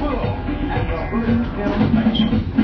right we and the first.